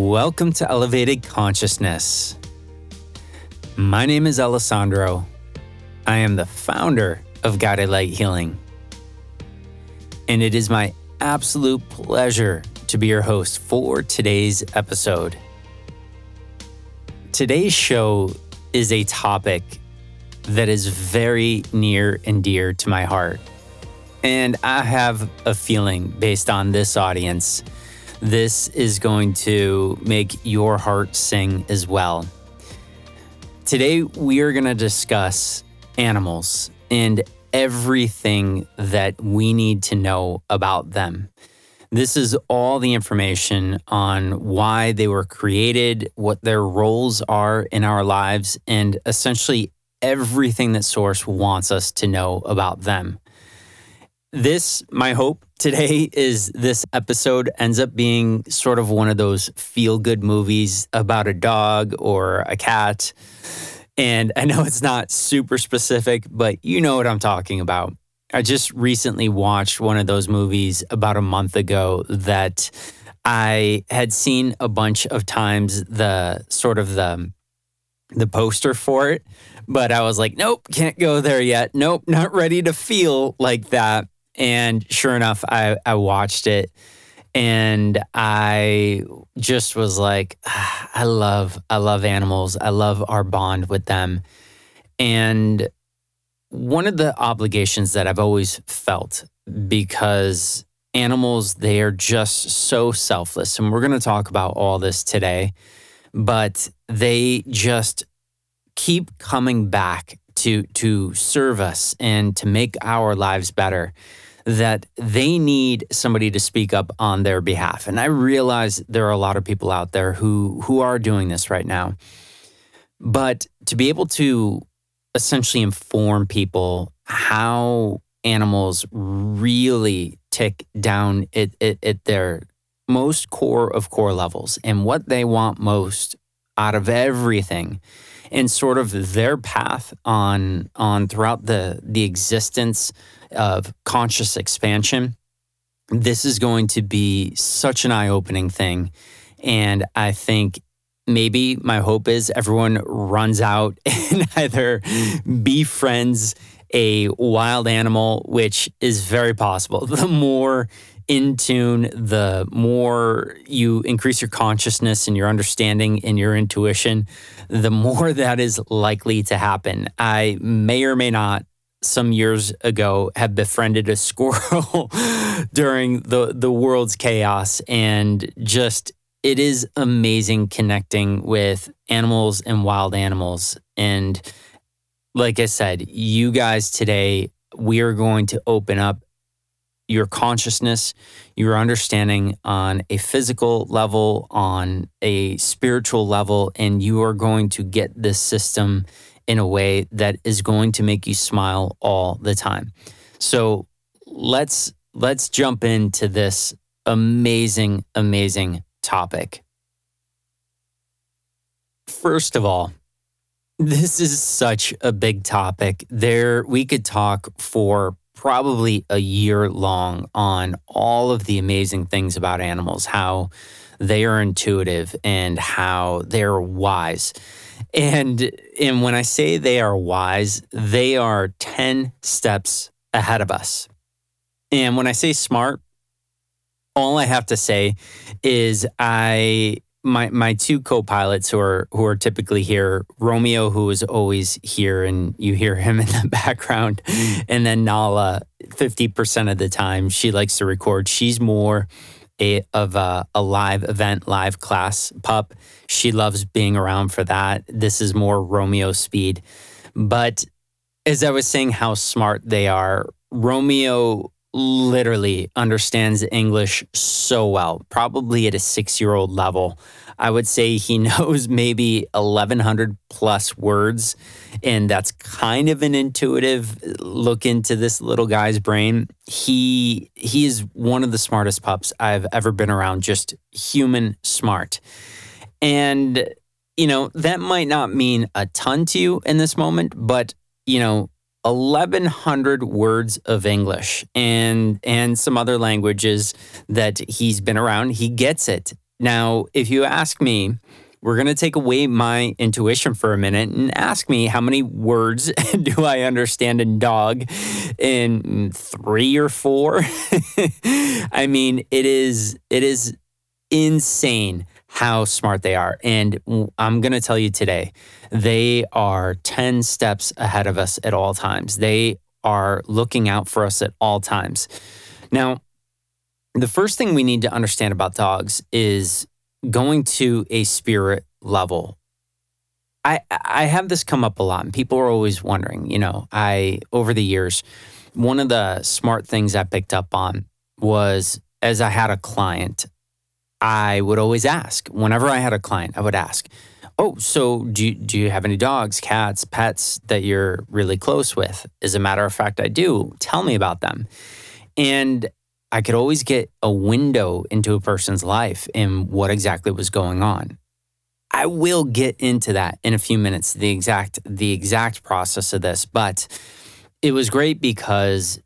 Welcome to Elevated Consciousness. My name is Alessandro. I am the founder of Guided Light Healing. And it is my absolute pleasure to be your host for today's episode. Today's show is a topic that is very near and dear to my heart. And I have a feeling based on this audience this is going to make your heart sing as well. Today, we are going to discuss animals and everything that we need to know about them. This is all the information on why they were created, what their roles are in our lives, and essentially everything that Source wants us to know about them. This, my hope today, is this episode ends up being sort of one of those feel good movies about a dog or a cat. And I know it's not super specific, but you know what I'm talking about. I just recently watched one of those movies about a month ago that I had seen a bunch of times the sort of the the poster for it, but I was like, nope, can't go there yet. Nope, not ready to feel like that. And sure enough, I, I watched it and I just was like, ah, I love, I love animals. I love our bond with them. And one of the obligations that I've always felt because animals, they are just so selfless. And we're going to talk about all this today, but they just keep coming back to to serve us and to make our lives better that they need somebody to speak up on their behalf. And I realize there are a lot of people out there who who are doing this right now. But to be able to essentially inform people how animals really tick down at, at, at their most core of core levels and what they want most out of everything and sort of their path on on throughout the the existence of conscious expansion, this is going to be such an eye opening thing. And I think maybe my hope is everyone runs out and either befriends a wild animal, which is very possible. The more in tune, the more you increase your consciousness and your understanding and your intuition, the more that is likely to happen. I may or may not some years ago have befriended a squirrel during the the world's chaos and just it is amazing connecting with animals and wild animals and like I said you guys today we are going to open up your consciousness, your understanding on a physical level, on a spiritual level, and you are going to get this system in a way that is going to make you smile all the time. So let's let's jump into this amazing amazing topic. First of all, this is such a big topic. There we could talk for probably a year long on all of the amazing things about animals, how they are intuitive and how they're wise. And and when I say they are wise, they are 10 steps ahead of us. And when I say smart, all I have to say is I my my two co-pilots who are who are typically here, Romeo who is always here and you hear him in the background, mm. and then Nala 50% of the time she likes to record. She's more a, of a, a live event, live class pup. She loves being around for that. This is more Romeo speed. But as I was saying, how smart they are, Romeo literally understands English so well, probably at a six year old level. I would say he knows maybe 1,100 plus words. And that's kind of an intuitive look into this little guy's brain. He, he is one of the smartest pups I've ever been around, just human smart. And, you know, that might not mean a ton to you in this moment, but, you know, 1100 words of English and and some other languages that he's been around. He gets it Now, if you ask me, we're going to take away my intuition for a minute and ask me how many words do I understand in dog in 3 or 4? I mean, it is it is insane how smart they are. And I'm going to tell you today, they are 10 steps ahead of us at all times. They are looking out for us at all times. Now, the first thing we need to understand about dogs is going to a spirit level. I I have this come up a lot and people are always wondering, you know, I over the years one of the smart things I picked up on was as I had a client, I would always ask, whenever I had a client, I would ask, Oh, so do you, do you have any dogs, cats, pets that you're really close with? As a matter of fact, I do. Tell me about them. And I could always get a window into a person's life and what exactly was going on. I will get into that in a few minutes, the exact the exact process of this, but it was great because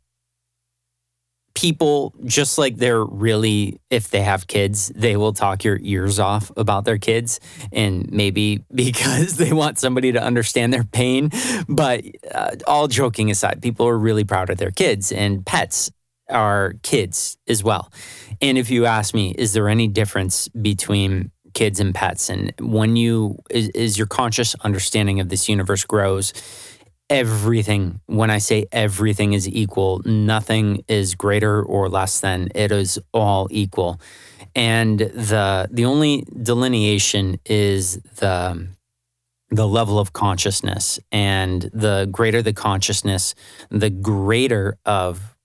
people just like they're really if they have kids they will talk your ears off about their kids. And maybe because they want somebody to understand their pain. But uh, all joking aside people are really proud of their kids. And pets are kids as well. And if you ask me is there any difference between kids and pets? And when you is, is your conscious understanding of this universe grows everything. When i say everything is equal nothing is greater or less than. It is all equal. And the the only delineation is the the level of consciousness. And the greater the consciousness the greater of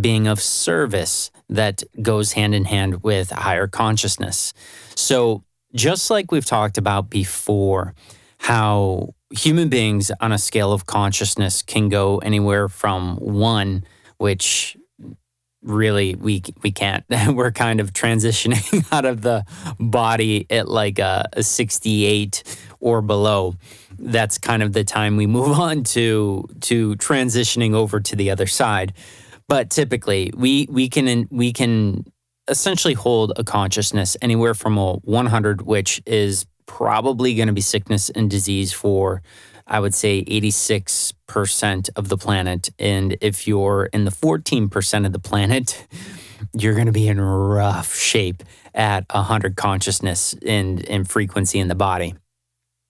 being of service that goes hand in hand with higher consciousness. So just like we've talked about before how human beings on a scale of consciousness can go anywhere from one, which really we we can't. We're kind of transitioning out of the body at like a, a 68 or below. That's kind of the time we move on to to transitioning over to the other side. But typically, we we can we can essentially hold a consciousness anywhere from a 100, which is probably going to be sickness and disease for, I would say, 86% of the planet. And if you're in the 14% of the planet, you're going to be in rough shape at 100 consciousness and, and frequency in the body.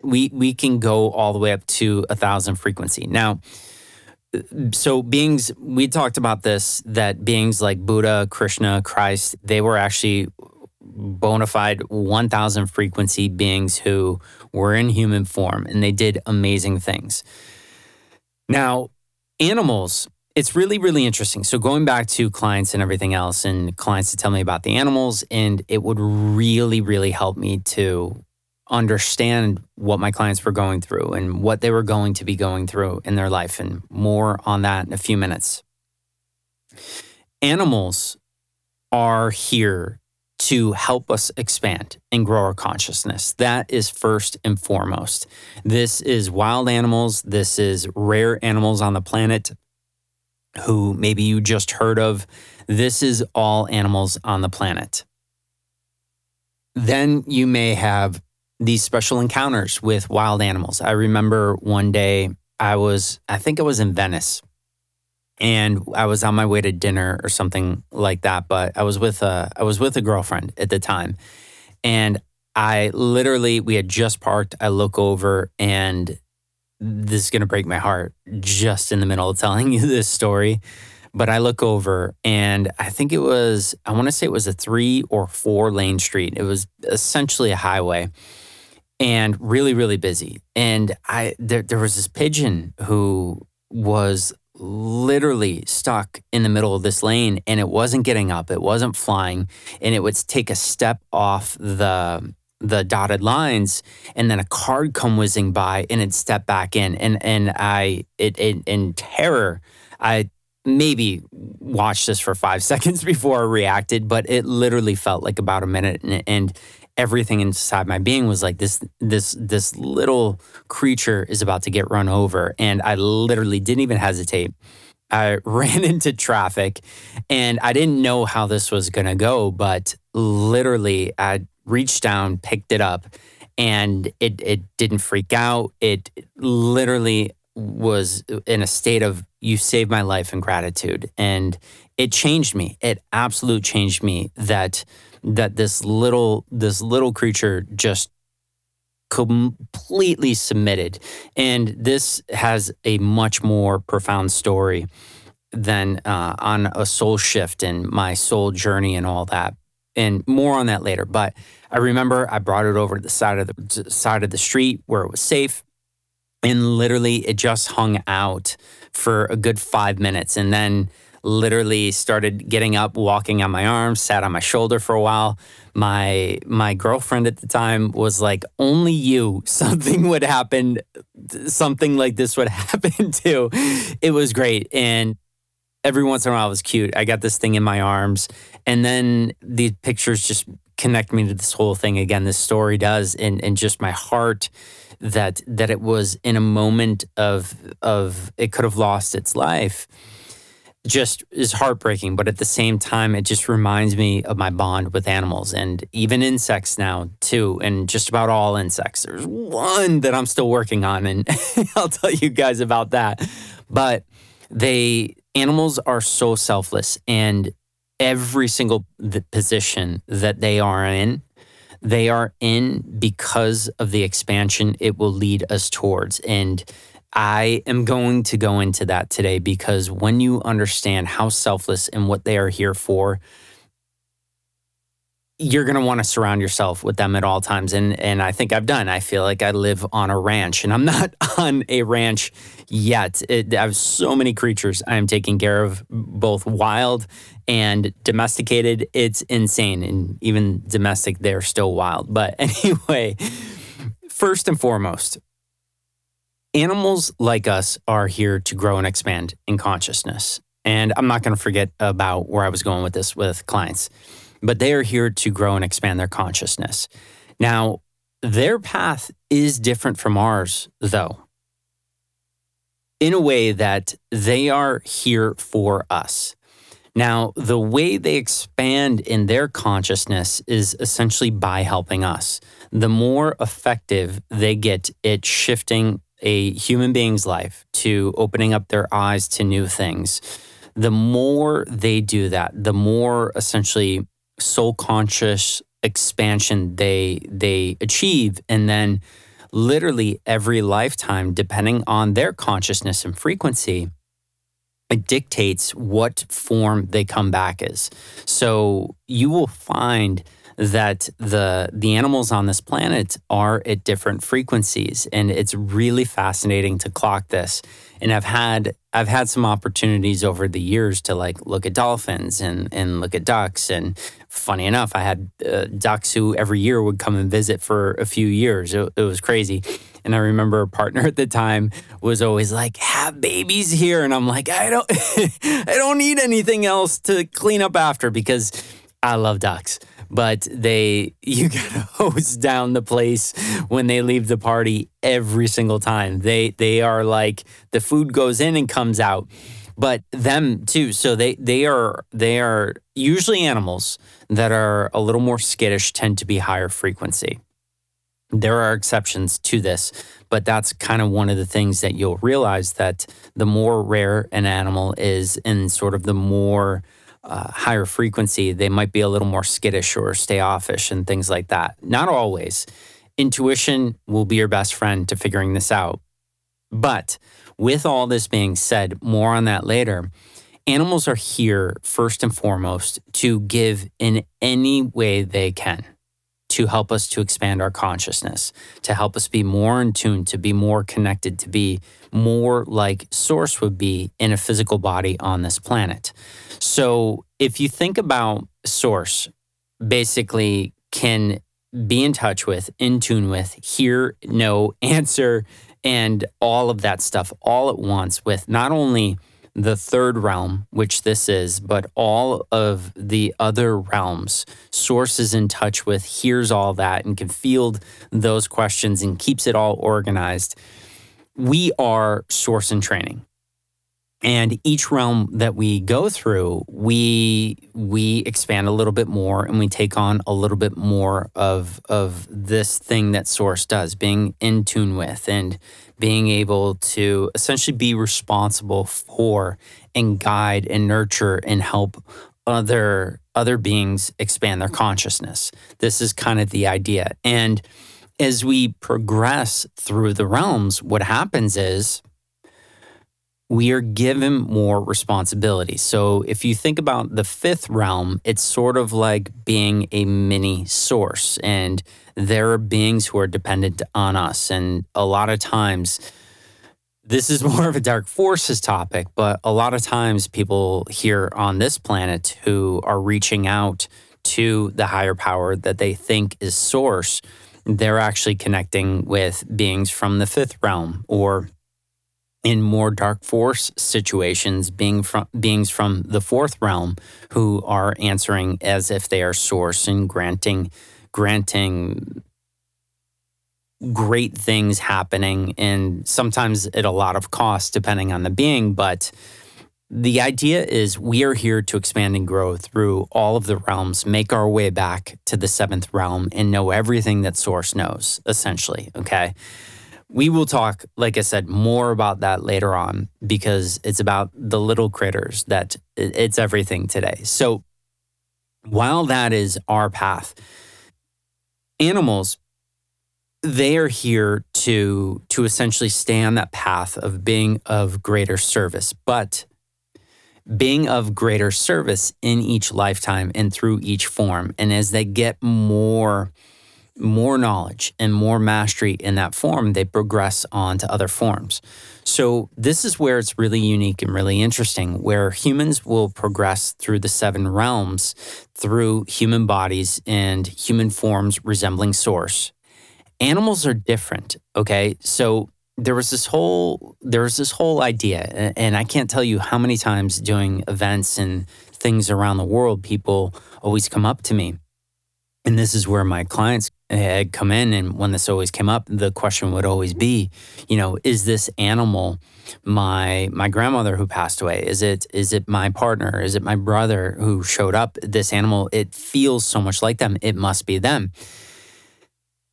We, we can go all the way up to a thousand frequency. Now, so beings we talked about this that beings like buddha krishna christ they were actually bona fide 1000 frequency beings who were in human form and they did amazing things. Now, animals, it's really, really interesting. So, going back to clients and everything else, and clients to tell me about the animals, and it would really, really help me to understand what my clients were going through and what they were going to be going through in their life, and more on that in a few minutes. Animals are here to help us expand and grow our consciousness. That is first and foremost. This is wild animals, this is rare animals on the planet who maybe you just heard of. This is all animals on the planet. Then you may have these special encounters with wild animals. I remember one day I was, I think I was in Venice and I was on my way to dinner or something like that. But I was with a I was with a girlfriend at the time, and I literally we had just parked. I look over and this is gonna break my heart just in the middle of telling you this story. But I look over and I think it was I want to say it was a three or four lane street. It was essentially a highway and really really busy. And I there there was this pigeon who was literally stuck in the middle of this lane and it wasn't getting up, it wasn't flying, and it would take a step off the the dotted lines and then a card come whizzing by and it'd step back in and and I it, it in terror I maybe watched this for five seconds before I reacted, but it literally felt like about a minute and, and everything inside my being was like this this this little creature is about to get run over and i literally didn't even hesitate I ran into traffic and I didn't know how this was going to go, but literally I reached down, picked it up, and it, it didn't freak out. It literally was in a state of you saved my life and gratitude. And it changed me. It absolutely changed me that that this little this little creature just completely submitted. And this has a much more profound story than uh, on a soul shift and my soul journey and all that. And more on that later. But I remember I brought it over to the side of the side of the street where it was safe. And literally it just hung out for a good five minutes. And then literally started getting up, walking on my arms, sat on my shoulder for a while. My my girlfriend at the time was like, "Only you, something would happen, something like this would happen to." It was great, and every once in a while it was cute. I got this thing in my arms, and then these pictures just connect me to this whole thing again. This story does, and and just my heart that that it was in a moment of of it could have lost its life just is heartbreaking, but at the same time, it just reminds me of my bond with animals and even insects now, too, and just about all insects. There's one that I'm still working on, and I'll tell you guys about that. But they, animals are so selfless, and every single position that they are in, they are in because of the expansion it will lead us towards. And I am going to go into that today because when you understand how selfless and what they are here for, you're going to want to surround yourself with them at all times and and I think I've done. I feel like I live on a ranch and I'm not on a ranch yet. It, I have so many creatures I am taking care of both wild and domesticated. It's insane and even domestic they're still wild. But anyway, first and foremost, animals like us are here to grow and expand in consciousness. And I'm not going to forget about where I was going with this with clients, but they are here to grow and expand their consciousness. Now, their path is different from ours, though, in a way that they are here for us. Now, the way they expand in their consciousness is essentially by helping us. The more effective they get at shifting a human being's life to opening up their eyes to new things, the more they do that, the more essentially soul conscious expansion they they achieve. And then literally every lifetime depending on their consciousness and frequency it dictates what form they come back as. So you will find that the the animals on this planet are at different frequencies. And it's really fascinating to clock this. And I've had I've had some opportunities over the years to like look at dolphins and and look at ducks. And funny enough I had uh, ducks who every year would come and visit for a few years. It, it was crazy. And I remember a partner at the time was always like have babies here. And I'm like I don't I don't need anything else to clean up after because I love ducks but they you gotta hose down the place when they leave the party every single time. They they are like the food goes in and comes out. But them too. So they they are they are usually animals that are a little more skittish tend to be higher frequency. There are exceptions to this, but that's kind of one of the things that you'll realize that the more rare an animal is and sort of the more uh, higher frequency, they might be a little more skittish or stay offish and things like that. Not always. Intuition will be your best friend to figuring this out. But with all this being said, more on that later. Animals are here first and foremost to give in any way they can to help us to expand our consciousness, to help us be more in tune, to be more connected, to be more like Source would be in a physical body on this planet. So if you think about Source, basically can be in touch with, in tune with, hear, know, answer, and all of that stuff all at once with not only the third realm, which this is, but all of the other realms. Source is in touch with, hears all that, and can field those questions and keeps it all organized. We are source in training. and each realm that we go through we we expand a little bit more and we take on a little bit more of of this thing that source does being in tune with and being able to essentially be responsible for and guide and nurture and help other other beings expand their consciousness. This is kind of the idea. And as we progress through the realms what happens is we are given more responsibility. So if you think about the fifth realm, it's sort of like being a mini source, and there are beings who are dependent on us. And a lot of times, this is more of a dark forces topic, but a lot of times people here on this planet who are reaching out to the higher power that they think is source, they're actually connecting with beings from the fifth realm or in more dark force situations, being from beings from the fourth realm who are answering as if they are source and granting granting great things happening and sometimes at a lot of cost depending on the being but the idea is we are here to expand and grow through all of the realms make our way back to the seventh realm and know everything that source knows essentially okay we will talk, like I said, more about that later on because it's about the little critters that it's everything today. So while that is our path, animals, they are here to to essentially stay on that path of being of greater service, but being of greater service in each lifetime and through each form. And as they get more more knowledge and more mastery in that form, they progress on to other forms. So, this is where it's really unique and really interesting, where humans will progress through the seven realms through human bodies and human forms resembling source. Animals are different, okay? So, there was this whole there was this whole idea and I can't tell you how many times doing events and things around the world people always come up to me and this is where my clients had come in and when this always came up the question would always be you know is this animal my my grandmother who passed away? Is it is it my partner? Is it my brother who showed up? This animal it feels so much like them. It must be them.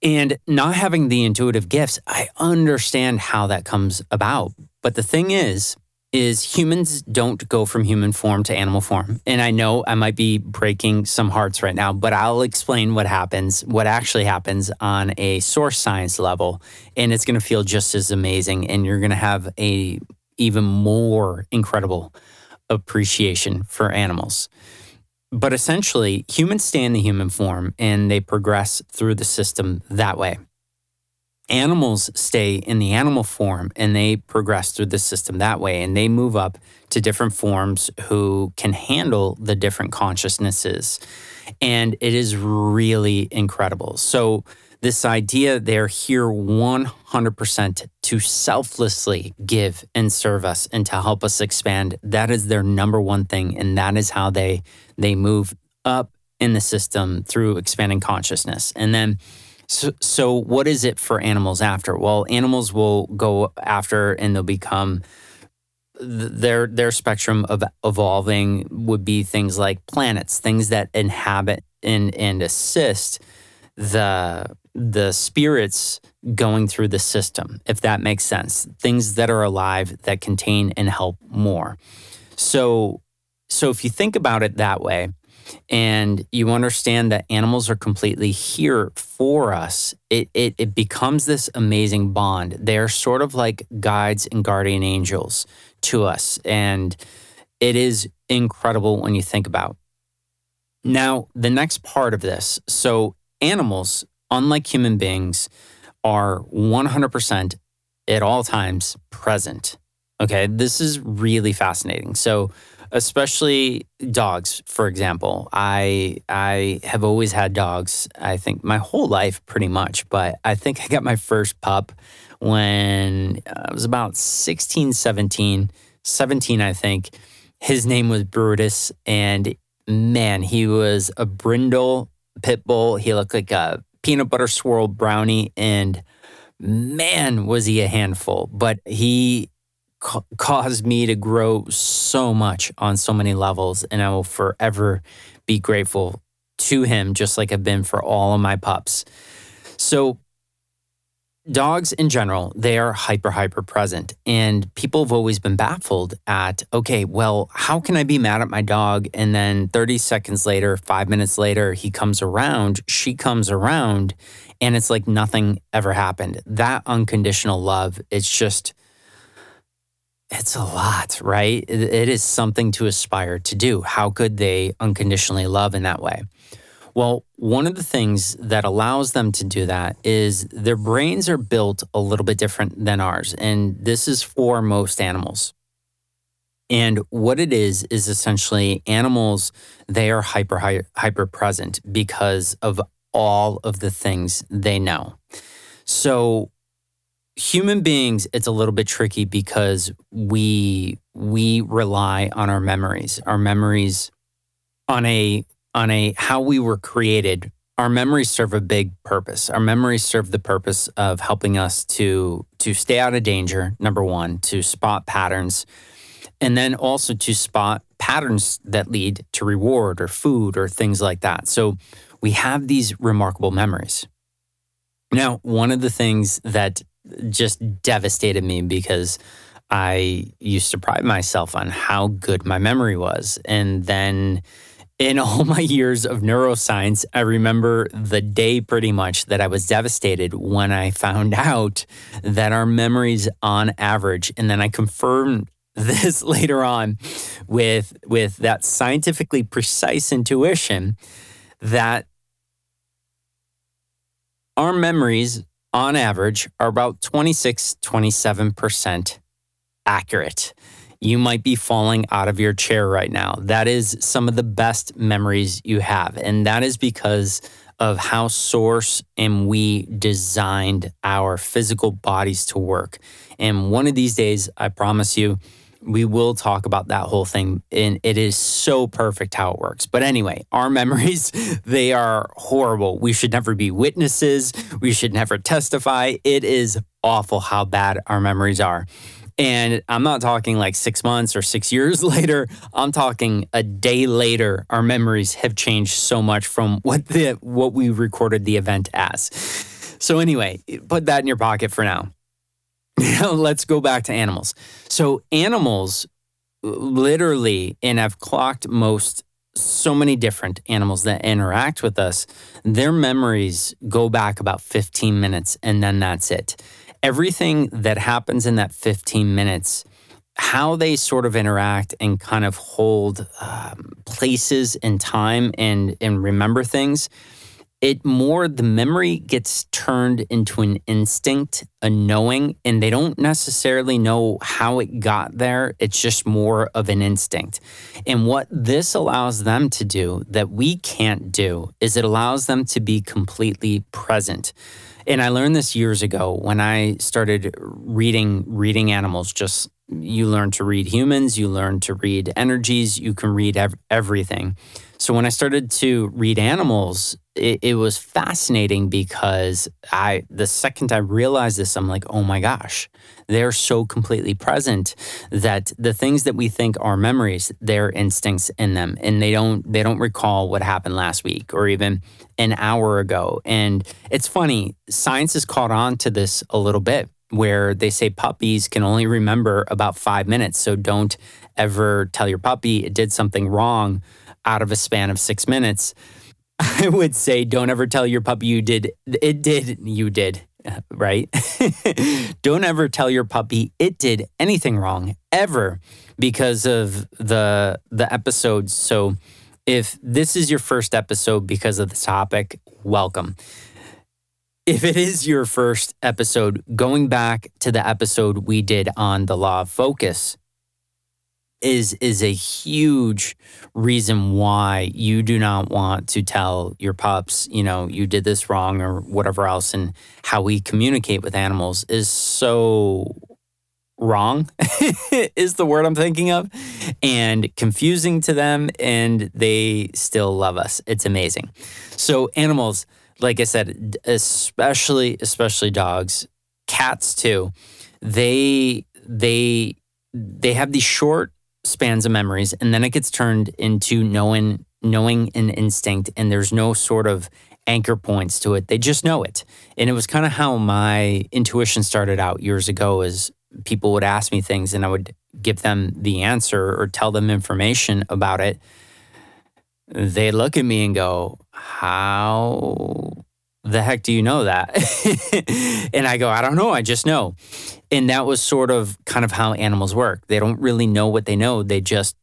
And not having the intuitive gifts i understand how that comes about. But the thing is is humans don't go from human form to animal form. And I know I might be breaking some hearts right now, but I'll explain what happens, what actually happens on a source science level. And it's going to feel just as amazing. And you're going to have a even more incredible appreciation for animals. But essentially, humans stay in the human form and they progress through the system that way animals stay in the animal form and they progress through the system that way and they move up to different forms who can handle the different consciousnesses. And it is really incredible. So this idea they're here 100% to selflessly give and serve us and to help us expand. That is their number one thing and that is how they they move up in the system through expanding consciousness. And then so, so what is it for animals after? Well, animals will go after and they'll become their their spectrum of evolving would be things like planets, things that inhabit and and assist the the spirits going through the system, if that makes sense. Things that are alive that contain and help more. So so if you think about it that way, and you understand that animals are completely here for us, it, it, it becomes this amazing bond. They're sort of like guides and guardian angels to us. And it is incredible when you think about. Now, the next part of this so, animals, unlike human beings, are 100% at all times present. Okay, this is really fascinating. So, especially dogs for example. I i have always had dogs i think my whole life pretty much but i think i got my first pup when i was about 16 17 17 i think. His name was brutus and man he was a brindle pit bull. He looked like a peanut butter swirl brownie and man was he a handful. But he ca- caused me to grow so much on so many levels. And I will forever be grateful to him, just like I've been for all of my pups. So, dogs in general, they are hyper, hyper present. And people have always been baffled at, okay, well, how can I be mad at my dog? And then 30 seconds later, five minutes later, he comes around, she comes around, and it's like nothing ever happened. That unconditional love, it's just, it's a lot, right? It is something to aspire to do. How could they unconditionally love in that way? Well, one of the things that allows them to do that is their brains are built a little bit different than ours. And this is for most animals. And what it is, is essentially animals, they are hyper, hyper present because of all of the things they know. So, human beings, it's a little bit tricky because we we rely on our memories. Our memories on a on a how we were created, our memories serve a big purpose. Our memories serve the purpose of helping us to to stay out of danger, number 1, to spot patterns, and then also to spot patterns that lead to reward or food or things like that. So we have these remarkable memories. Now, one of the things that just devastated me because I used to pride myself on how good my memory was. And then in all my years of neuroscience, I remember the day pretty much that I was devastated when I found out that our memories on average, and then I confirmed this later on with with that scientifically precise intuition that our memories on average are about 26 27% accurate you might be falling out of your chair right now. That is some of the best memories you have. And that is because of how Source and we designed our physical bodies to work. And one of these days, I promise you, we will talk about that whole thing and it is so perfect how it works but anyway our memories they are horrible we should never be witnesses we should never testify it is awful how bad our memories are and I'm not talking like six months or six years later. I'm talking a day later. Our memories have changed so much from what the what we recorded the event as. So anyway, put that in your pocket for now. Now let's go back to animals. So animals literally, and I've clocked most so many different animals that interact with us, their memories go back about 15 minutes and then that's it everything that happens in that 15 minutes, how they sort of interact and kind of hold um, places in time and, and remember things, it more the memory gets turned into an instinct, a knowing, and they don't necessarily know how it got there. It's just more of an instinct. And what this allows them to do that we can't do is it allows them to be completely present. And I learned this years ago when I started reading reading animals. Just you learn to read humans, you learn to read energies, you can read ev- everything. So when I started to read animals, it, it, was fascinating because I the second I realized this, I'm like, oh my gosh, they're so completely present that the things that we think are memories, they're instincts in them, and they don't they don't recall what happened last week or even an hour ago. And it's funny, science has caught on to this a little bit where they say puppies can only remember about five minutes. So don't ever tell your puppy it did something wrong out of a span of six minutes. I would say don't ever tell your puppy you did, it did, you did, right? don't ever tell your puppy it did anything wrong ever because of the the episodes. So if this is your first episode because of the topic, welcome. If it is your first episode, going back to the episode we did on the law of focus is is a huge reason why you do not want to tell your pups, you know, you did this wrong or whatever else and how we communicate with animals is so wrong is the word I'm thinking of and confusing to them and they still love us. It's amazing. So animals, like I said, especially especially dogs, cats too, they they they have these short spans of memories and then it gets turned into knowing knowing an instinct and there's no sort of anchor points to it. They just know it. And it was kind of how my intuition started out years ago is people would ask me things and I would give them the answer or tell them information about it. They look at me and go, "How the heck do you know that?" and I go, "I don't know, I just know." And that was sort of kind of how animals work. They don't really know what they know. They just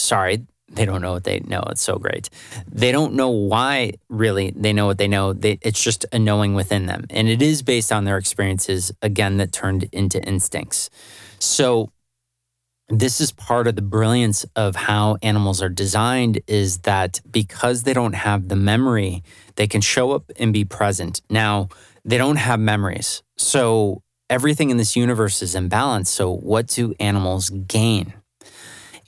sorry, they don't know what they know. It's so great. They don't know why really they know what they know. They, it's just a knowing within them. And it is based on their experiences, again, that turned into instincts. So, this is part of the brilliance of how animals are designed is that because they don't have the memory, they can show up and be present. Now, they don't have memories. So, everything in this universe is imbalanced. So, what do animals gain?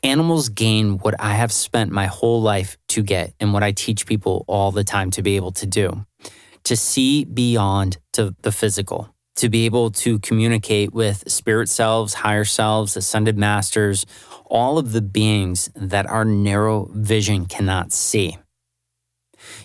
animals gain what I have spent my whole life to get and what I teach people all the time to be able to do to see beyond to the physical, to be able to communicate with spirit selves, higher selves, ascended masters, all of the beings that our narrow vision cannot see.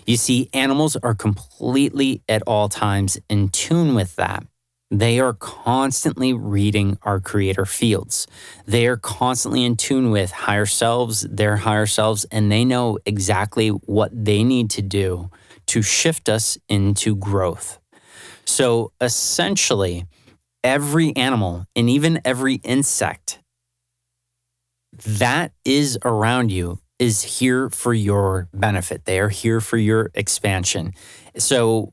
You see, animals are completely at all times in tune with that. They are constantly reading our creator fields. They are constantly in tune with higher selves, their higher selves, and they know exactly what they need to do to shift us into growth. So essentially, every animal and even every insect that is around you is here for your benefit. They are here for your expansion. So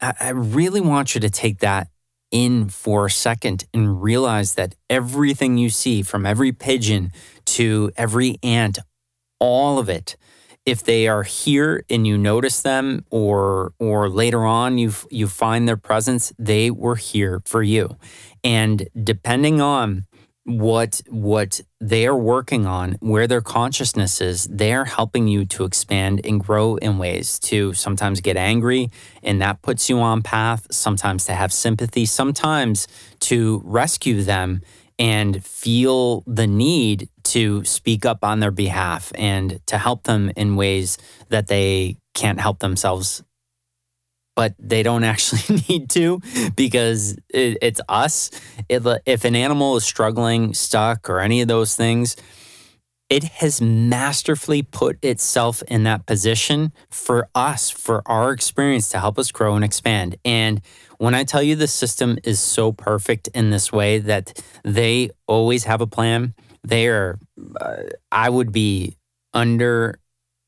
I really want you to take that in for a second and realize that everything you see, from every pigeon to every ant, all of it, if they are here and you notice them or or later on you you find their presence, they were here for you. And depending on what what they're working on, where their consciousness is, they're helping you to expand and grow in ways to sometimes get angry and that puts you on path, sometimes to have sympathy, sometimes to rescue them and feel the need to speak up on their behalf and to help them in ways that they can't help themselves but they don't actually need to because it, it's us. It, if an animal is struggling, stuck, or any of those things, it has masterfully put itself in that position for us, for our experience to help us grow and expand. And when I tell you the system is so perfect in this way that they always have a plan, they are, uh, I would be under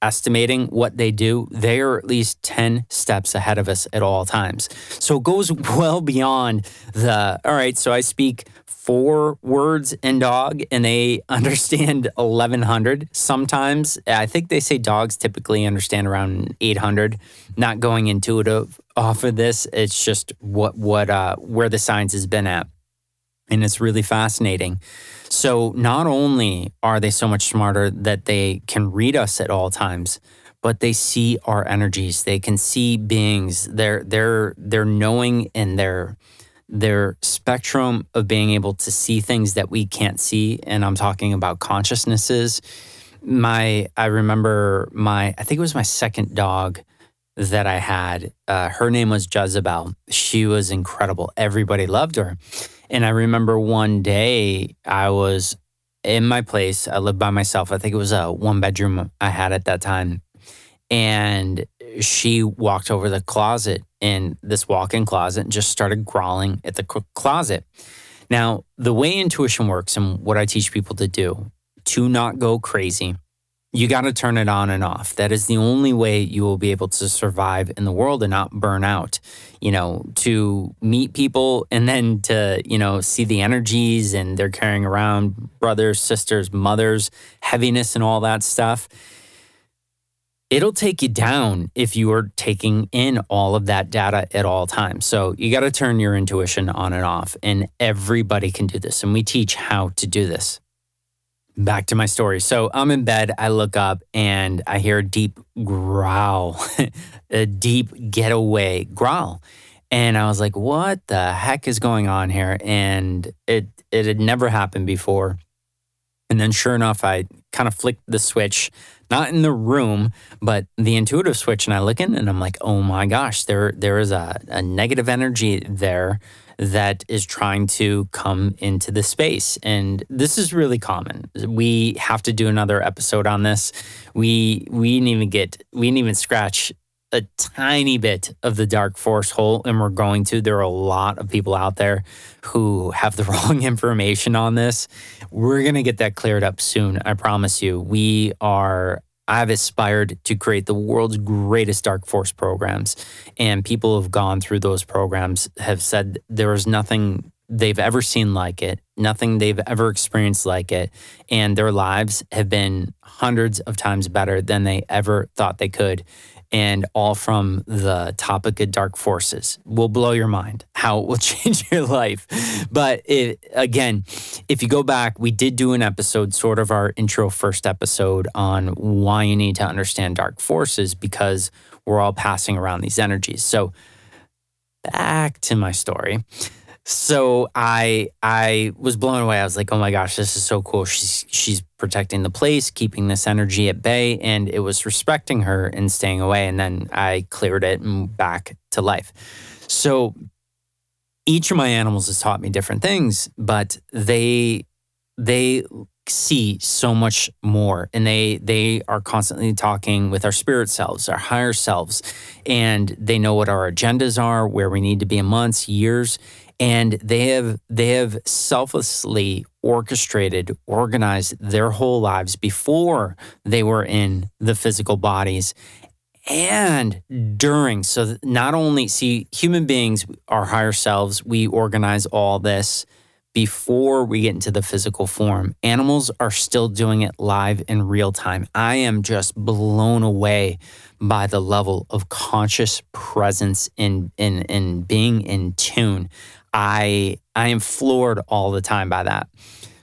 estimating what they do, they are at least 10 steps ahead of us at all times. So it goes well beyond the, all right, so I speak four words in dog and they understand 1100 sometimes i think they say dogs typically understand around 800 not going intuitive off of this it's just what what uh where the science has been at. And it's really fascinating so not only are they so much smarter that they can read us at all times, but they see our energies. They can see beings. They're they're they're knowing in their their spectrum of being able to see things that we can't see. And I'm talking about consciousnesses. My I remember my I think it was my second dog that I had. Uh, her name was Jezebel. She was incredible. Everybody loved her. And I remember one day I was in my place. I lived by myself. I think it was a one bedroom I had at that time. And she walked over the closet in this walk in closet and just started growling at the closet. Now, the way intuition works and what I teach people to do to not go crazy you got to turn it on and off. That is the only way you will be able to survive in the world and not burn out. You know, to meet people and then to, you know, see the energies and they're carrying around brothers, sisters, mothers, heaviness and all that stuff. It'll take you down if you are taking in all of that data at all times. So you got to turn your intuition on and off. And everybody can do this. And we teach how to do this back to my story. So I'm in bed. I look up and I hear a deep growl, a deep getaway growl. And I was like, what the heck is going on here? And it, it had never happened before. And then, sure enough, I kind of flicked the switch, not in the room, but the intuitive switch. And I look in and I'm like, oh my gosh, there, there is a, a negative energy there that is trying to come into the space. And this is really common. We have to do another episode on this. We we didn't even get we didn't even scratch a tiny bit of the dark force hole and we're going to there are a lot of people out there who have the wrong information on this we're going to get that cleared up soon i promise you we are I've aspired to create the world's greatest dark force programs. And people who've gone through those programs have said there is nothing they've ever seen like it, nothing they've ever experienced like it. And their lives have been hundreds of times better than they ever thought they could and all from the topic of dark forces. Will blow your mind how it will change your life. But it, again, if you go back, we did do an episode, sort of our intro first episode on why you need to understand dark forces because we're all passing around these energies. So back to my story. So I I was blown away. I was like, "Oh my gosh, this is so cool. She's she's protecting the place, keeping this energy at bay, and it was respecting her and staying away." And then I cleared it and back to life. So each of my animals has taught me different things, but they they see so much more and they they are constantly talking with our spirit selves our higher selves and they know what our agendas are where we need to be in months years and they have they have selflessly orchestrated organized their whole lives before they were in the physical bodies. And during so not only see human beings our higher selves we organize all this before we get into the physical form. Animals are still doing it live in real time. I am just blown away by the level of conscious presence in in in being in tune I I am floored all the time by that.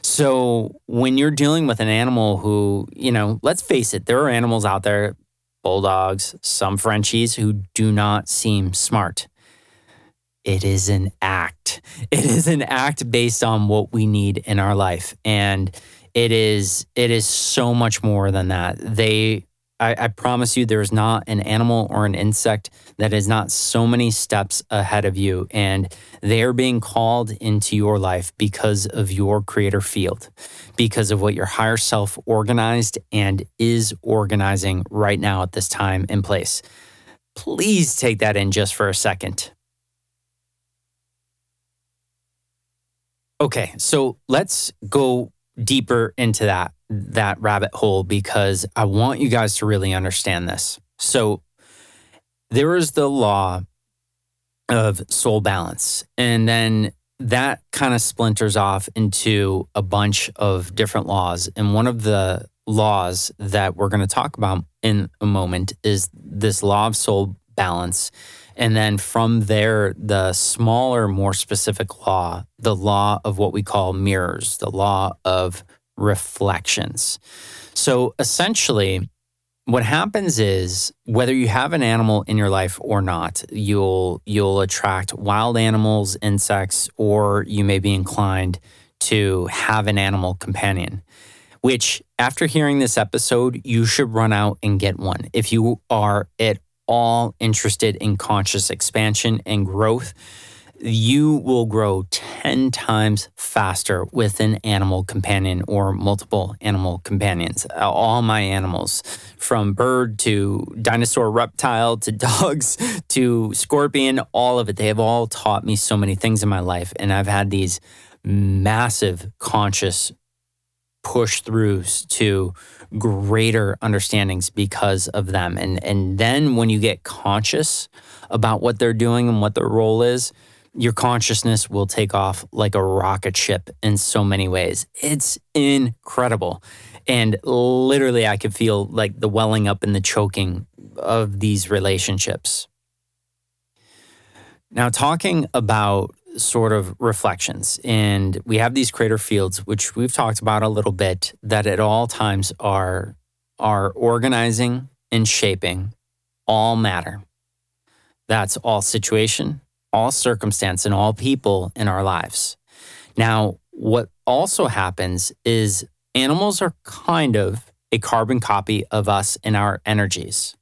So when you're dealing with an animal who, you know, let's face it, there are animals out there, bulldogs, some Frenchies who do not seem smart. It is an act. It is an act based on what we need in our life. And it is it is so much more than that. They I, I promise you, there is not an animal or an insect that is not so many steps ahead of you. And they are being called into your life because of your creator field, because of what your higher self organized and is organizing right now at this time in place. Please take that in just for a second. Okay, so let's go deeper into that that rabbit hole because I want you guys to really understand this. So there is the law of soul balance and then that kind of splinters off into a bunch of different laws and one of the laws that we're going to talk about in a moment is this law of soul balance and then from there, the smaller, more specific law, the law of what we call mirrors, the law of reflections. So essentially, what happens is whether you have an animal in your life or not, you'll you'll attract wild animals, insects, or you may be inclined to have an animal companion. Which, after hearing this episode, you should run out and get one. If you are at all interested in conscious expansion and growth, you will grow 10 times faster with an animal companion or multiple animal companions. Uh, all my animals, from bird to dinosaur reptile to dogs to scorpion, all of it, they have all taught me so many things in my life. And I've had these massive conscious push throughs to greater understandings because of them. And and then when you get conscious about what they're doing and what their role is, your consciousness will take off like a rocket ship in so many ways. It's incredible. And literally I could feel like the welling up and the choking of these relationships. Now talking about sort of reflections. And we have these creator fields, which we've talked about a little bit, that at all times are, are organizing and shaping all matter. That's all situation, all circumstance, and all people in our lives. Now, what also happens is animals are kind of a carbon copy of us in our energies.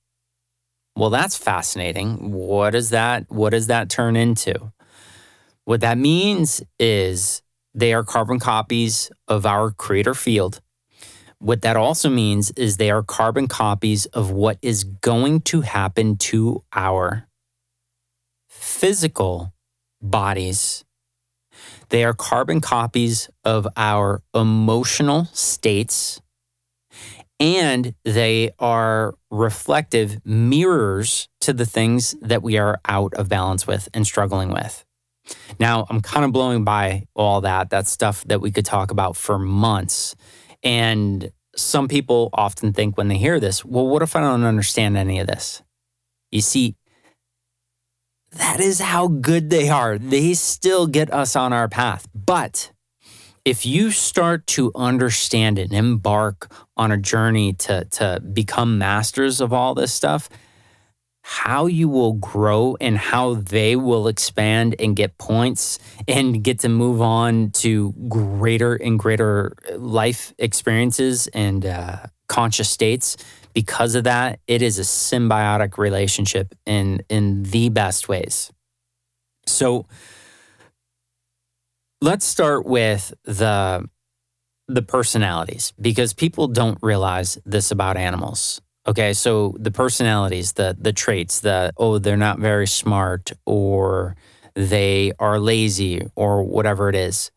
Well, that's fascinating. What does that what does that turn into? What that means is they are carbon copies of our creator field. What that also means is they are carbon copies of what is going to happen to our physical bodies. They are carbon copies of our emotional states, and they are reflective mirrors to the things that we are out of balance with and struggling with. Now, I'm kind of blowing by all that. That's stuff that we could talk about for months. And some people often think when they hear this, well, what if I don't understand any of this? You see, that is how good they are. They still get us on our path. But if you start to understand and embark on a journey to, to become masters of all this stuff, how you will grow and how they will expand and get points and get to move on to greater and greater life experiences and uh, conscious states. Because of that, it is a symbiotic relationship in in the best ways. So let's start with the the personalities because people don't realize this about animals. Okay, so the personalities, the the traits, the oh, they're not very smart or they are lazy or whatever it is.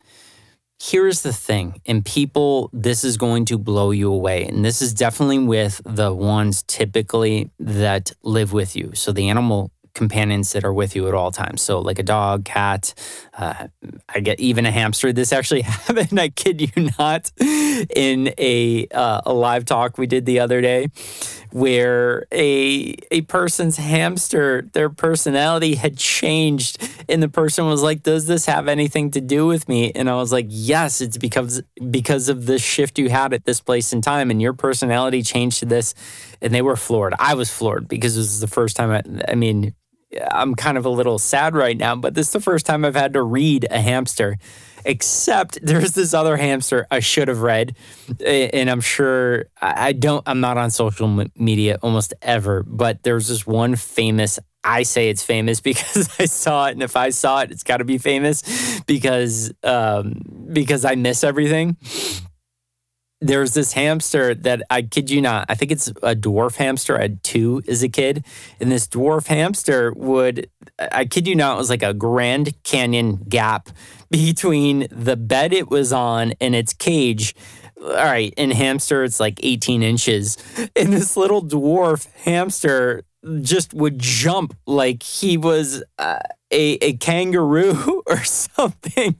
Here's the thing, and people, this is going to blow you away. And this is definitely with the ones typically that live with you. So the animal companions that are with you at all times. So, like a dog, cat, uh, I get even a hamster. This actually happened, I kid you not, in a, uh, a live talk we did the other day where a a person's hamster their personality had changed and the person was like does this have anything to do with me and i was like yes it's because because of the shift you had at this place in time and your personality changed to this and they were floored i was floored because this is the first time i, I mean I'm kind of a little sad right now, but this is the first time I've had to read a hamster. Except there's this other hamster I should have read, and I'm sure I don't. I'm not on social media almost ever, but there's this one famous. I say it's famous because I saw it, and if I saw it, it's got to be famous because um, because I miss everything there's this hamster that I kid you not, I think it's a dwarf hamster. I had two as a kid. And this dwarf hamster would, I kid you not, it was like a Grand Canyon gap between the bed it was on and its cage. All right, in hamster, it's like 18 inches. And this little dwarf hamster just would jump like he was uh, a, a kangaroo or something.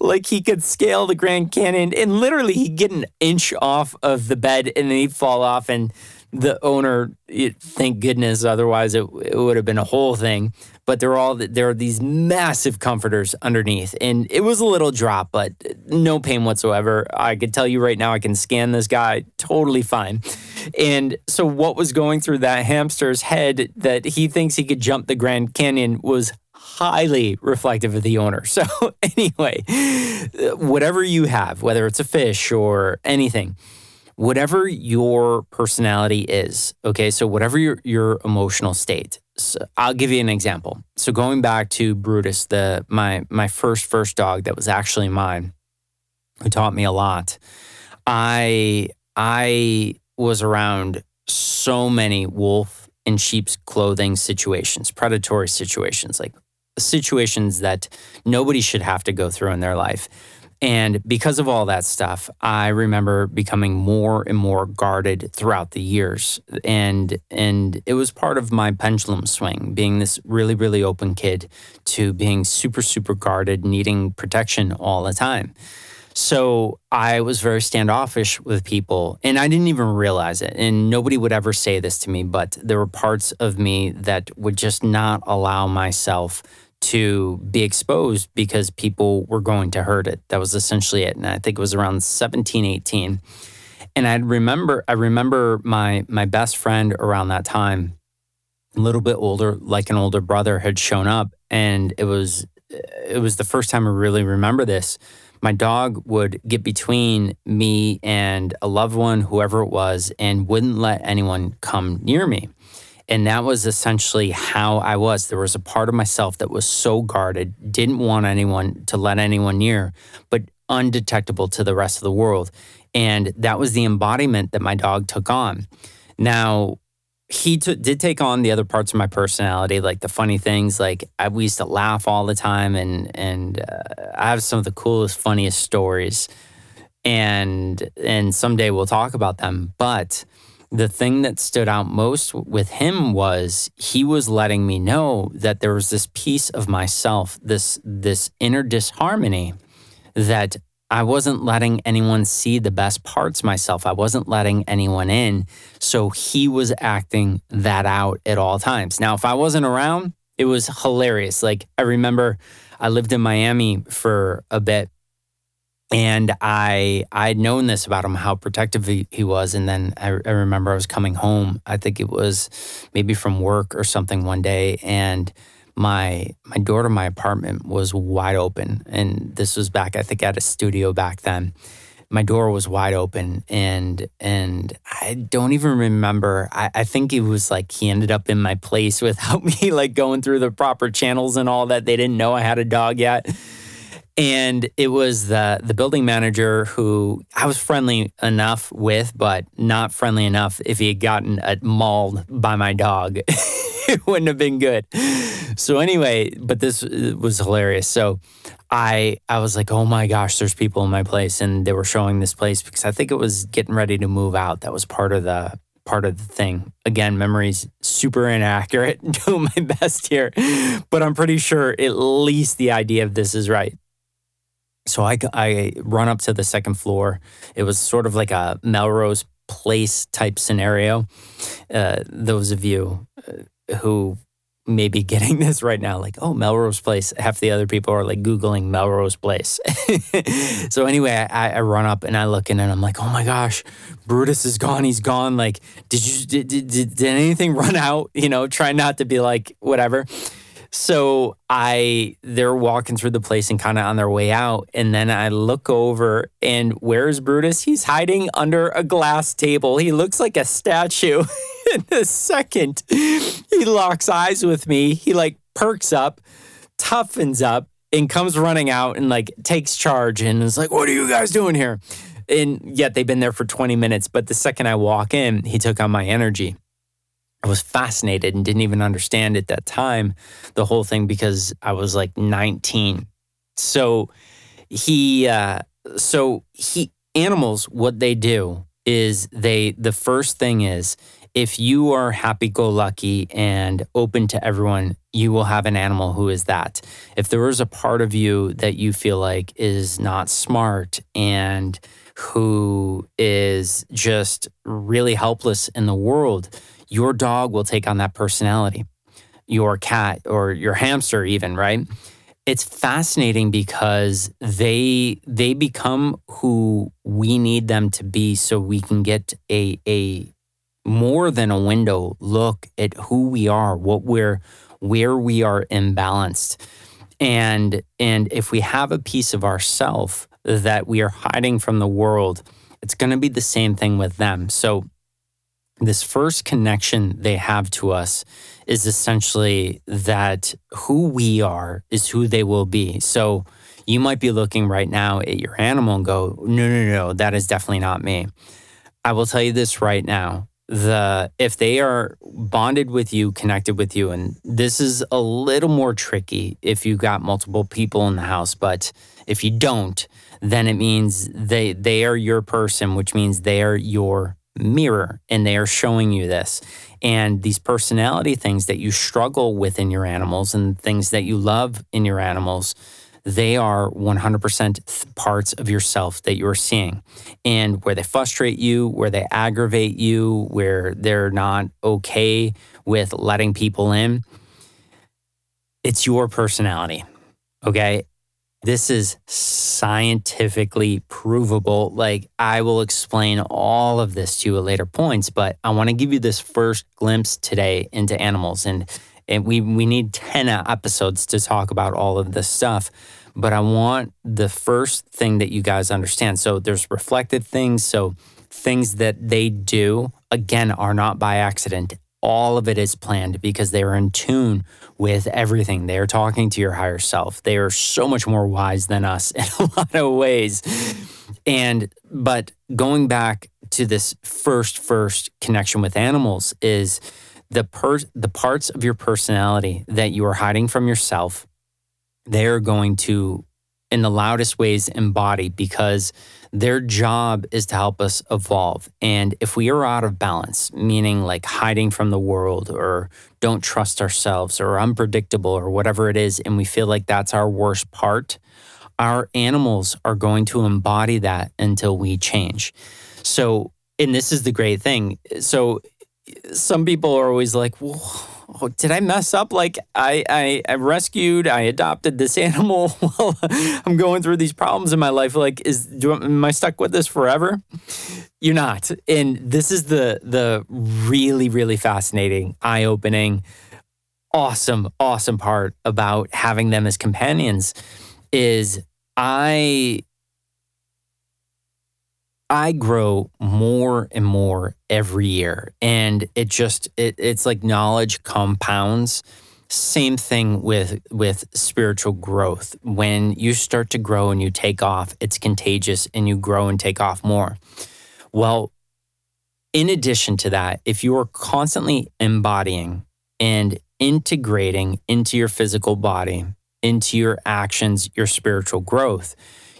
like he could scale the Grand Canyon and literally he'd get an inch off of the bed and then he'd fall off and the owner, thank goodness, otherwise it, it would have been a whole thing. But there are all there are these massive comforters underneath, and it was a little drop, but no pain whatsoever. I could tell you right now, I can scan this guy totally fine. And so, what was going through that hamster's head that he thinks he could jump the Grand Canyon was highly reflective of the owner. So, anyway, whatever you have, whether it's a fish or anything, whatever your personality is, okay, so whatever your, your emotional state. So I'll give you an example. So going back to Brutus, the my my first first dog that was actually mine, who taught me a lot. I I was around so many wolf in sheep's clothing situations, predatory situations, like situations that nobody should have to go through in their life. And because of all that stuff, I remember becoming more and more guarded throughout the years. And and it was part of my pendulum swing, being this really, really open kid to being super, super guarded, needing protection all the time. So I was very standoffish with people and I didn't even realize it. And nobody would ever say this to me, but there were parts of me that would just not allow myself to be exposed because people were going to hurt it. That was essentially it. And I think it was around 17, 18. And I remember, I remember my my best friend around that time, a little bit older, like an older brother, had shown up, and it was it was the first time I really remember this. My dog would get between me and a loved one, whoever it was, and wouldn't let anyone come near me. And that was essentially how I was. There was a part of myself that was so guarded, didn't want anyone to let anyone near, but undetectable to the rest of the world. And that was the embodiment that my dog took on. Now, he t- did take on the other parts of my personality, like the funny things. Like I, we used to laugh all the time, and and uh, I have some of the coolest, funniest stories. And and someday we'll talk about them. But the thing that stood out most with him was he was letting me know that there was this piece of myself, this this inner disharmony that I wasn't letting anyone see the best parts myself. I wasn't letting anyone in. So he was acting that out at all times. Now, if I wasn't around, it was hilarious. Like I remember I lived in Miami for a bit and I I'd known this about him, how protective he, he was. And then I, I remember I was coming home. I think it was maybe from work or something one day. And my my door to my apartment was wide open and this was back i think at a studio back then my door was wide open and and i don't even remember I, I think it was like he ended up in my place without me like going through the proper channels and all that they didn't know i had a dog yet and it was the the building manager who I was friendly enough with, but not friendly enough if he had gotten uh, mauled by my dog. it wouldn't have been good. So anyway, but this uh, was hilarious. So I I was like, oh my gosh, there's people in my place, and they were showing this place because I think it was getting ready to move out. That was part of the part of the thing. Again, memories super inaccurate. Doing my best here, but I'm pretty sure at least the idea of this is right. So I, I run up to the second floor. It was sort of like a Melrose Place type scenario. Uh, those of you uh, who may be getting this right now, like, oh, Melrose Place. Half the other people are like Googling Melrose Place. so anyway, I, I, run up and I look in and I'm like, oh my gosh, Brutus is gone. He's gone. Like, did you, did, did, did anything run out? You know, try not to be like, whatever. So I they're walking through the place and kind of on their way out. And then I look over and where's Brutus? He's hiding under a glass table. He looks like a statue. in a second, he locks eyes with me. He like perks up, toughens up, and comes running out and like takes charge and is like, What are you guys doing here? And yet they've been there for 20 minutes. But the second I walk in, he took on my energy. I was fascinated and didn't even understand at that time the whole thing because I was like 19. So he, uh, so he, animals, what they do is they, the first thing is if you are happy go lucky and open to everyone, you will have an animal who is that. If there is a part of you that you feel like is not smart and who is just really helpless in the world, your dog will take on that personality, your cat or your hamster, even, right? It's fascinating because they they become who we need them to be so we can get a a more than a window look at who we are, what we're where we are imbalanced. And and if we have a piece of ourself that we are hiding from the world, it's going to be the same thing with them. So this first connection they have to us is essentially that who we are is who they will be. So you might be looking right now at your animal and go, no, no, no, that is definitely not me. I will tell you this right now. The if they are bonded with you, connected with you, and this is a little more tricky if you got multiple people in the house, but if you don't, then it means they they are your person, which means they are your mirror and they are showing you this. And these personality things that you struggle with in your animals and things that you love in your animals, they are 100% parts of yourself that you're seeing. And where they frustrate you, where they aggravate you, where they're not okay with letting people in, it's your personality. Okay. This is scientifically provable. Like, I will explain all of this to you at later points, but I want to give you this first glimpse today into animals. And and we we need 10 episodes to talk about all of this stuff but i want the first thing that you guys understand so there's reflected things so things that they do again are not by accident all of it is planned because they are in tune with everything. They are talking to your higher self. They are so much more wise than us in a lot of ways. And, but going back to this first, first connection with animals is the per, the parts of your personality that you are hiding from yourself, they are going to, in the loudest ways, embody because their job is to help us evolve. And if we are out of balance, meaning like hiding from the world or don't trust ourselves or unpredictable or whatever it is, and we feel like that's our worst part, our animals are going to embody that until we change. So, and this is the great thing. So, some people are always like, well, oh, did I mess up? Like I, I, I rescued, I adopted this animal while I'm going through these problems in my life. Like, is do, am I stuck with this forever? You're not. And this is the the really, really fascinating, eye opening, awesome, awesome part about having them as companions is I I grow more and more every year. And it just it, it's like knowledge compounds. Same thing with with spiritual growth. When you start to grow and you take off, it's contagious and you grow and take off more. Well, in addition to that, if you are constantly embodying and integrating into your physical body, into your actions, your spiritual growth,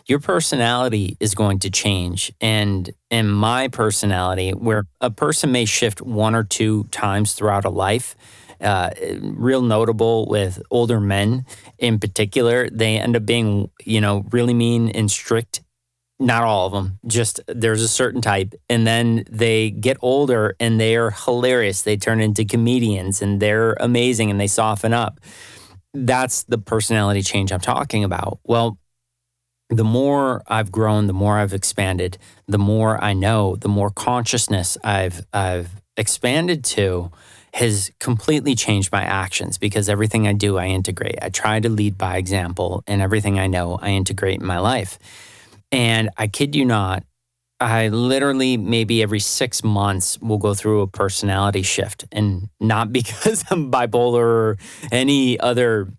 your personality is going to change. And in my personality, where a person may shift one or two times throughout a life, uh, real notable with older men in particular, they end up being, you know, really mean and strict. Not all of them, just there's a certain type. And then they get older and they are hilarious. They turn into comedians and they're amazing and they soften up. That's the personality change I'm talking about. Well, the more I've grown, the more I've expanded, the more I know, the more consciousness I've I've expanded to has completely changed my actions because everything I do I integrate. I try to lead by example and everything I know I integrate in my life. And I kid you not, I literally maybe every six months will go through a personality shift. And not because I'm bipolar or any other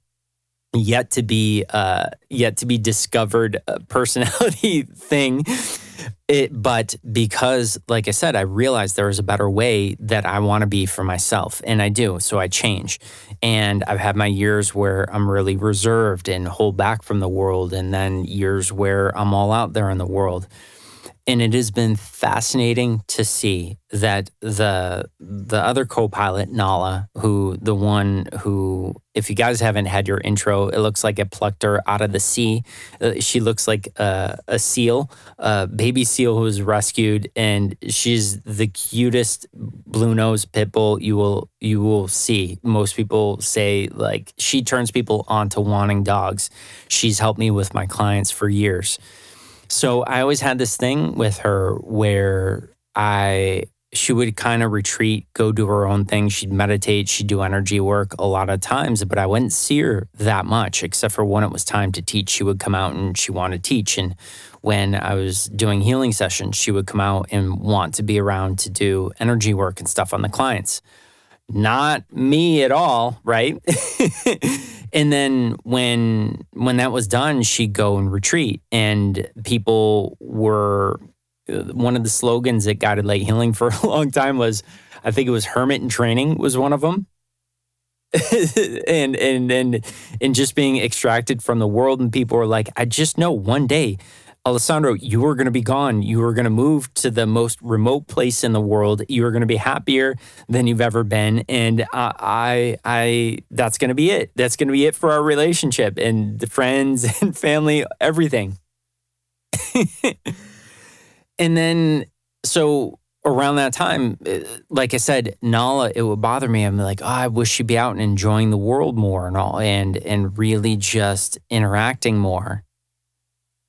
yet to be uh, yet to be discovered uh, personality thing. It, but because, like I said, I realized there is a better way that I want to be for myself, and I do. So I change, and I've had my years where I'm really reserved and hold back from the world, and then years where I'm all out there in the world and it has been fascinating to see that the the other co-pilot Nala, who the one who, if you guys haven't had your intro, it looks like it plucked her out of the sea. Uh, she looks like a, a seal, a baby seal who was rescued, and she's the cutest blue nose pit bull you will you will see. Most people say like she turns people on to wanting dogs. She's helped me with my clients for years. So I always had this thing with her where I she would kind of retreat, go do her own thing. She'd meditate, she'd do energy work a lot of times, but I wouldn't see her that much, except for when it was time to teach. She would come out and she wanted to teach. And when I was doing healing sessions, she would come out and want to be around to do energy work and stuff on the clients. Not me at all, right? And then when when that was done, she'd go and retreat, and people were uh, one of the slogans that Guided Light Healing for a long time was, I think it was hermit in training was one of them. and and and and just being extracted from the world and people were like i just know one day Alessandro, you are going to be gone. You are going to move to the most remote place in the world. You are going to be happier than you've ever been, and I, I, I that's going to be it. That's going to be it for our relationship and the friends and family, everything. and then, so around that time, uh, like I said, Nala, it would bother me. I'm like, oh, I wish she'd be out and enjoying the world more and all, and and really just interacting more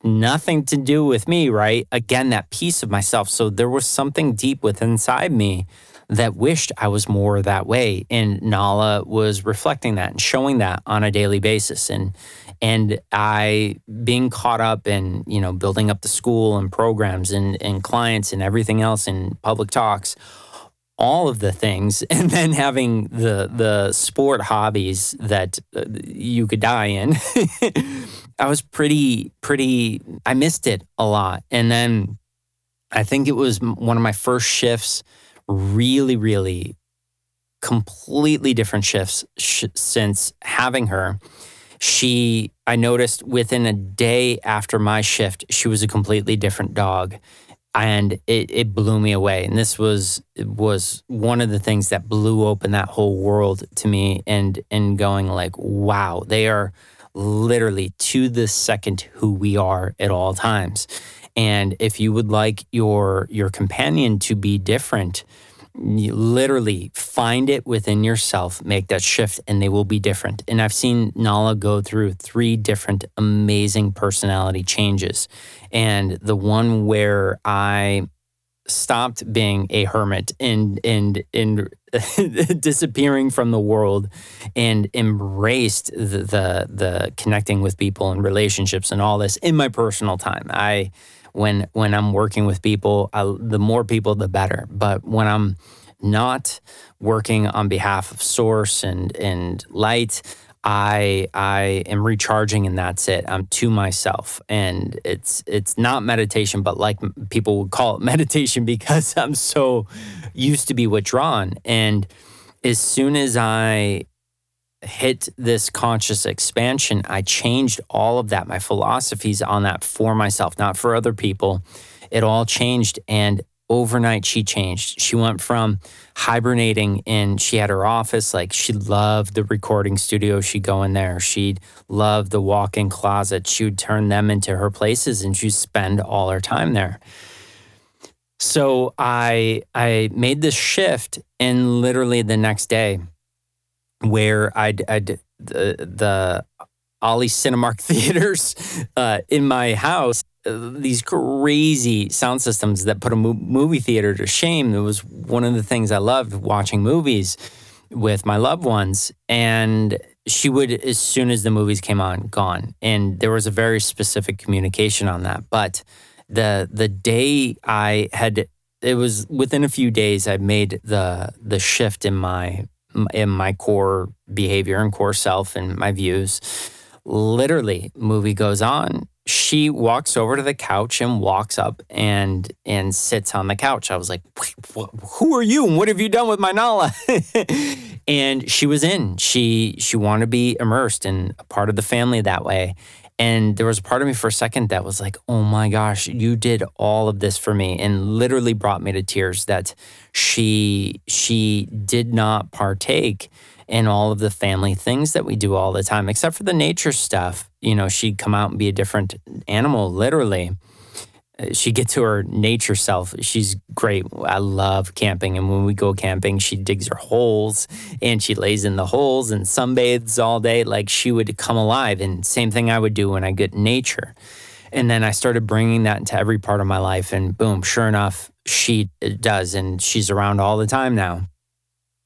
nothing to do with me, right? Again, that piece of myself. So there was something deep within inside me that wished I was more that way. And Nala was reflecting that and showing that on a daily basis. And and I being caught up in, you know, building up the school and programs and, and clients and everything else and public talks, all of the things, and then having the the sport hobbies that uh, you could die in. I was pretty pretty I missed it a lot. And then I think it was one of my first shifts really really completely different shifts sh- since having her she i noticed within a day after my shift she was a completely different dog and it, it blew me away and this was was one of the things that blew open that whole world to me and and going like wow they are literally to the second who we are at all times and if you would like your your companion to be different you literally find it within yourself, make that shift, and they will be different. And I've seen Nala go through three different amazing personality changes. And the one where I stopped being a hermit and and and disappearing from the world and embraced the, the the connecting with people and relationships and all this in my personal time. I when when I'm working with people, I, the more people, the better. But when I'm not working on behalf of Source and and Light, I I am recharging and that's it. I'm to myself, and it's it's not meditation, but like people would call it meditation because I'm so used to be withdrawn. And as soon as I hit this conscious expansion, I changed all of that, my philosophies on that for myself, not for other people. It all changed. And overnight, she changed. She went from hibernating and she had her office. Like she loved the recording studio. She'd go in there. She'd love the walk in closet. She would turn them into her places and she'd spend all her time there. So I I made this shift and literally the next day where I'd, I'd the, the Ollie Cinemark theaters uh, in my house. Uh, these crazy sound systems that put a mo- movie theater to shame. It was one of the things I loved watching movies with my loved ones. And she would, as soon as the movies came on, gone. And there was a very specific communication on that. But the the day I had, it was within a few days, I made the the shift in my in my core behavior and core self and my views. Literally, movie goes on. She walks over to the couch and walks up and and sits on the couch. I was like, "Who are you? And what have you done with my Nala?" and she was in. She she wanted to be immersed and a part of the family that way. And there was a part of me for a second that was like, oh my gosh, you did all of this for me and literally brought me to tears that she she did not partake in all of the family things that we do all the time, except for the nature stuff. You know, she'd come out and be a different animal, literally she gets to her nature self. She's great. I love camping. And when we go camping, she digs her holes and she lays in the holes and sunbathes all day. Like she would come alive. And same thing I would do when I get nature. And then I started bringing that into every part of my life. And boom, sure enough, she uh, does. And she's around all the time now.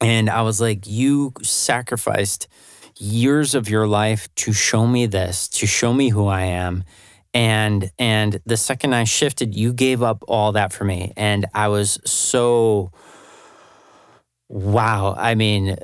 And I was like, you sacrificed years of your life to show me this, to show me who I am and and the second I shifted, you gave up all that for me, and I was so wow. I mean,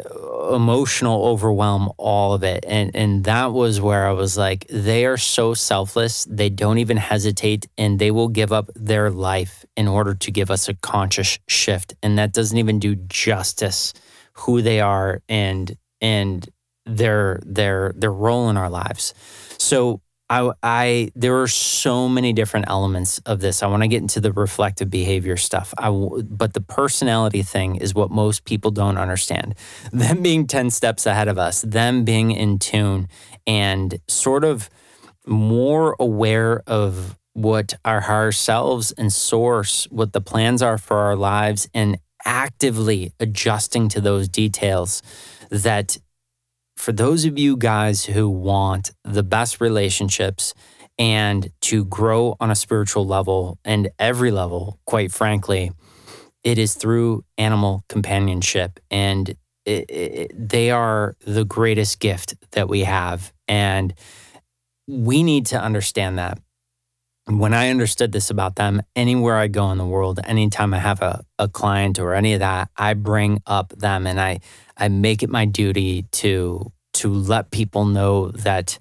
emotional overwhelm, all of it, and and that was where I was like, they are so selfless. They don't even hesitate, and they will give up their life in order to give us a conscious shift, and that doesn't even do justice who they are and and their their their role in our lives. So I, I there are so many different elements of this. I want to get into the reflective behavior stuff. I, but the personality thing is what most people don't understand. Them being 10 steps ahead of us, them being in tune and sort of more aware of what our higher selves and source, what the plans are for our lives, and actively adjusting to those details that for those of you guys who want the best relationships and to grow on a spiritual level and every level, quite frankly, it is through animal companionship. And it, it, they are the greatest gift that we have. And we need to understand that. When I understood this about them, anywhere I go in the world, anytime I have a, a client or any of that, I bring up them and I, I make it my duty to to let people know that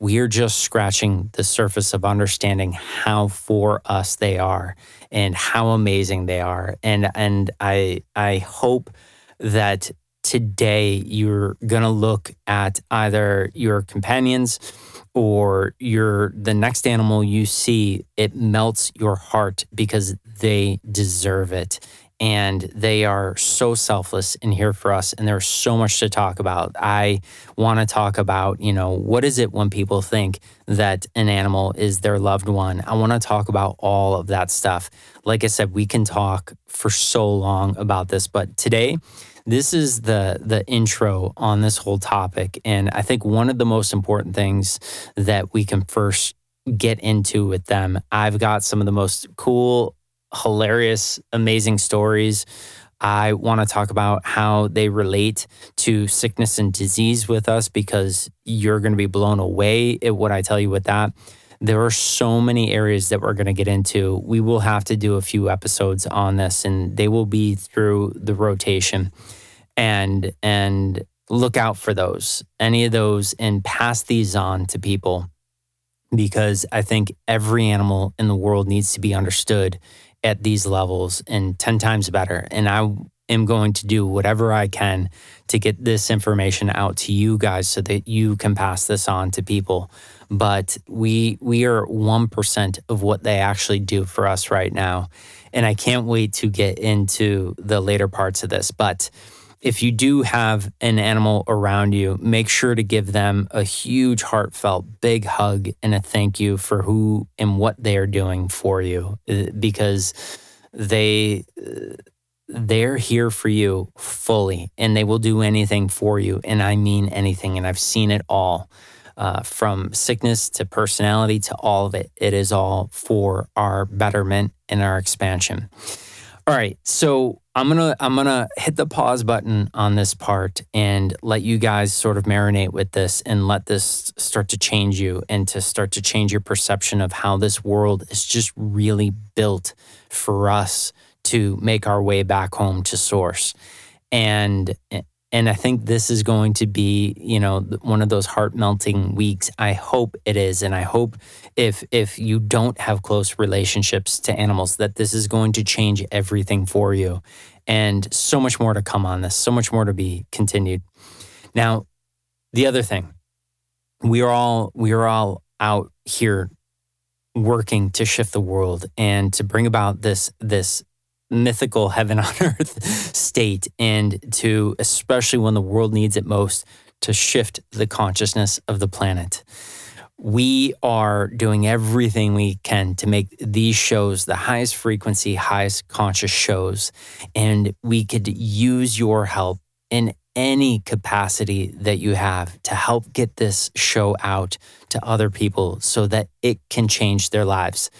we are just scratching the surface of understanding how for us they are and how amazing they are. And and I I hope that today you're to look at either your companions or your the next animal you see it melts your heart because they deserve it. And they are so selfless and here for us and there's so much to talk about. I want to talk about you know what is it when people think that an animal is their loved one? I want to talk about all of that stuff. Like i said we can talk for so long about this but today this is the the intro on this whole topic and i think one of the most important things that we can first get into with them i've got some of the most cool hilarious, amazing stories. I want to talk about how they relate to sickness and disease with us because you're going to be blown away at what I tell you with that. There are so many areas that we're going to get into. We will have to do a few episodes on this and they will be through the rotation. And and look out for those. Any of those and pass these on to people because I think every animal in the world needs to be understood at these levels and 10 times better. And I am going to do whatever I can to get this information out to you guys so that you can pass this on to people. But we we are 1% of what they actually do for us right now. And I can't wait to get into the later parts of this. But if you do have an animal around you, make sure to give them a huge, heartfelt, big hug and a thank you for who and what they are doing for you uh, because they. Uh, they're here for you fully and they will do anything for you. And I mean anything. And I've seen it all uh, from sickness to personality to all of it. It is all for our betterment and our expansion. All right. So I'm gonna I'm gonna hit the pause button on this part and let you guys sort of marinate with this and let this start to change you and to start to change your perception of how this world is just really built for us to make our way back home to source. And and I think this is going to be, you know, one of those heart melting weeks. I hope it is, and I hope if if you don't have close relationships to animals, that this is going to change everything for you. And so much more to come on this. So much more to be continued. Now, the other thing, we are all we are all out here working to shift the world and to bring about this this mythical heaven on earth state and to, especially when the world needs it most, to shift the consciousness of the planet. We are doing everything we can to make these shows the highest frequency, highest conscious shows. And we could use your help in any capacity that you have to help get this show out to other people so that it can change their lives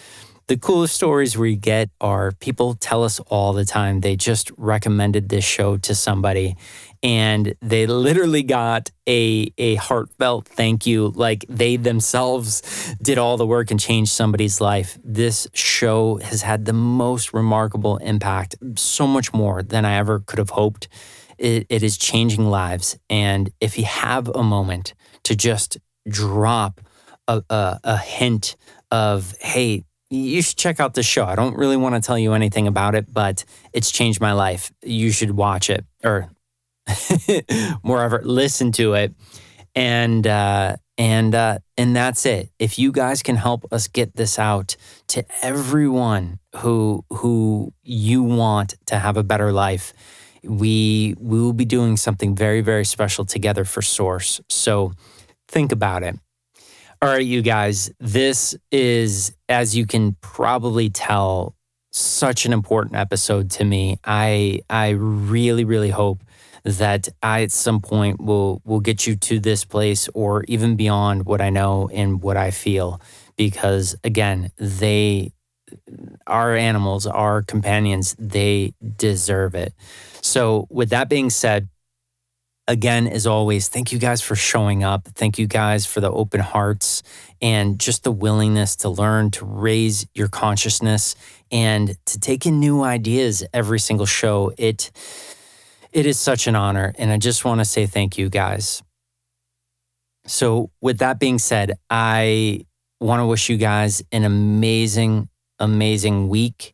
the coolest stories we get are people tell us all the time they just recommended this show to somebody and they literally got a a heartfelt thank you like they themselves did all the work and changed somebody's life. This show has had the most remarkable impact so much more than i ever could have hoped. It, it is changing lives and if you have a moment to just drop a, a, a hint of hey you should check out the show. I don't really want to tell you anything about it, but it's changed my life. You should watch it or moreover, listen to it. And uh, and uh, and that's it. If you guys can help us get this out to everyone who who you want to have a better life, we we will be doing something very very special together for Source. So think about it. All right, you guys, this is, as you can probably tell, such an important episode to me. I I really, really hope that I at some point will will get you to this place or even beyond what I know and what I feel. Because again, they our animals, our companions, they deserve it. So, with that being said, again, as always, thank you guys for showing up. Thank you guys for the open hearts and just the willingness to learn, to raise your consciousness, and to take in new ideas every single show. It it is such an honor, and I just want to say thank you guys. So, with that being said, I want to wish you guys an amazing, amazing week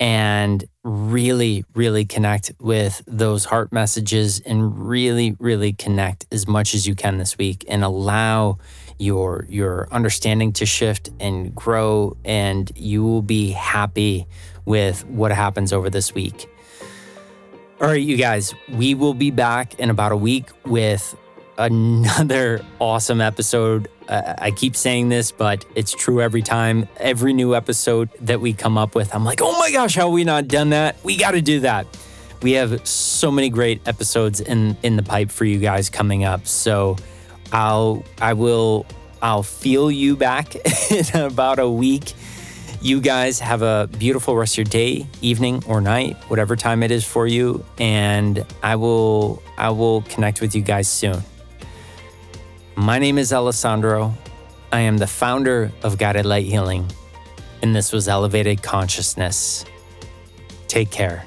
and really, really connect with those heart messages and really, really connect as much as you can this week and allow your your understanding to shift and grow and you will be happy with what happens over this week. All right, you guys, we will be back in about a week with another awesome episode. I keep saying this, but it's true every time. Every new episode that we come up with, I'm like, oh my gosh, how have we not done that? We got to do that. We have so many great episodes in in the pipe for you guys coming up. So I'll I will I'll feel you back in about a week. You guys have a beautiful rest of your day, evening, or night, whatever time it is for you, and I will I will connect with you guys soon. My name is Alessandro. I am the founder of Guided Light Healing, and this was Elevated Consciousness. Take care.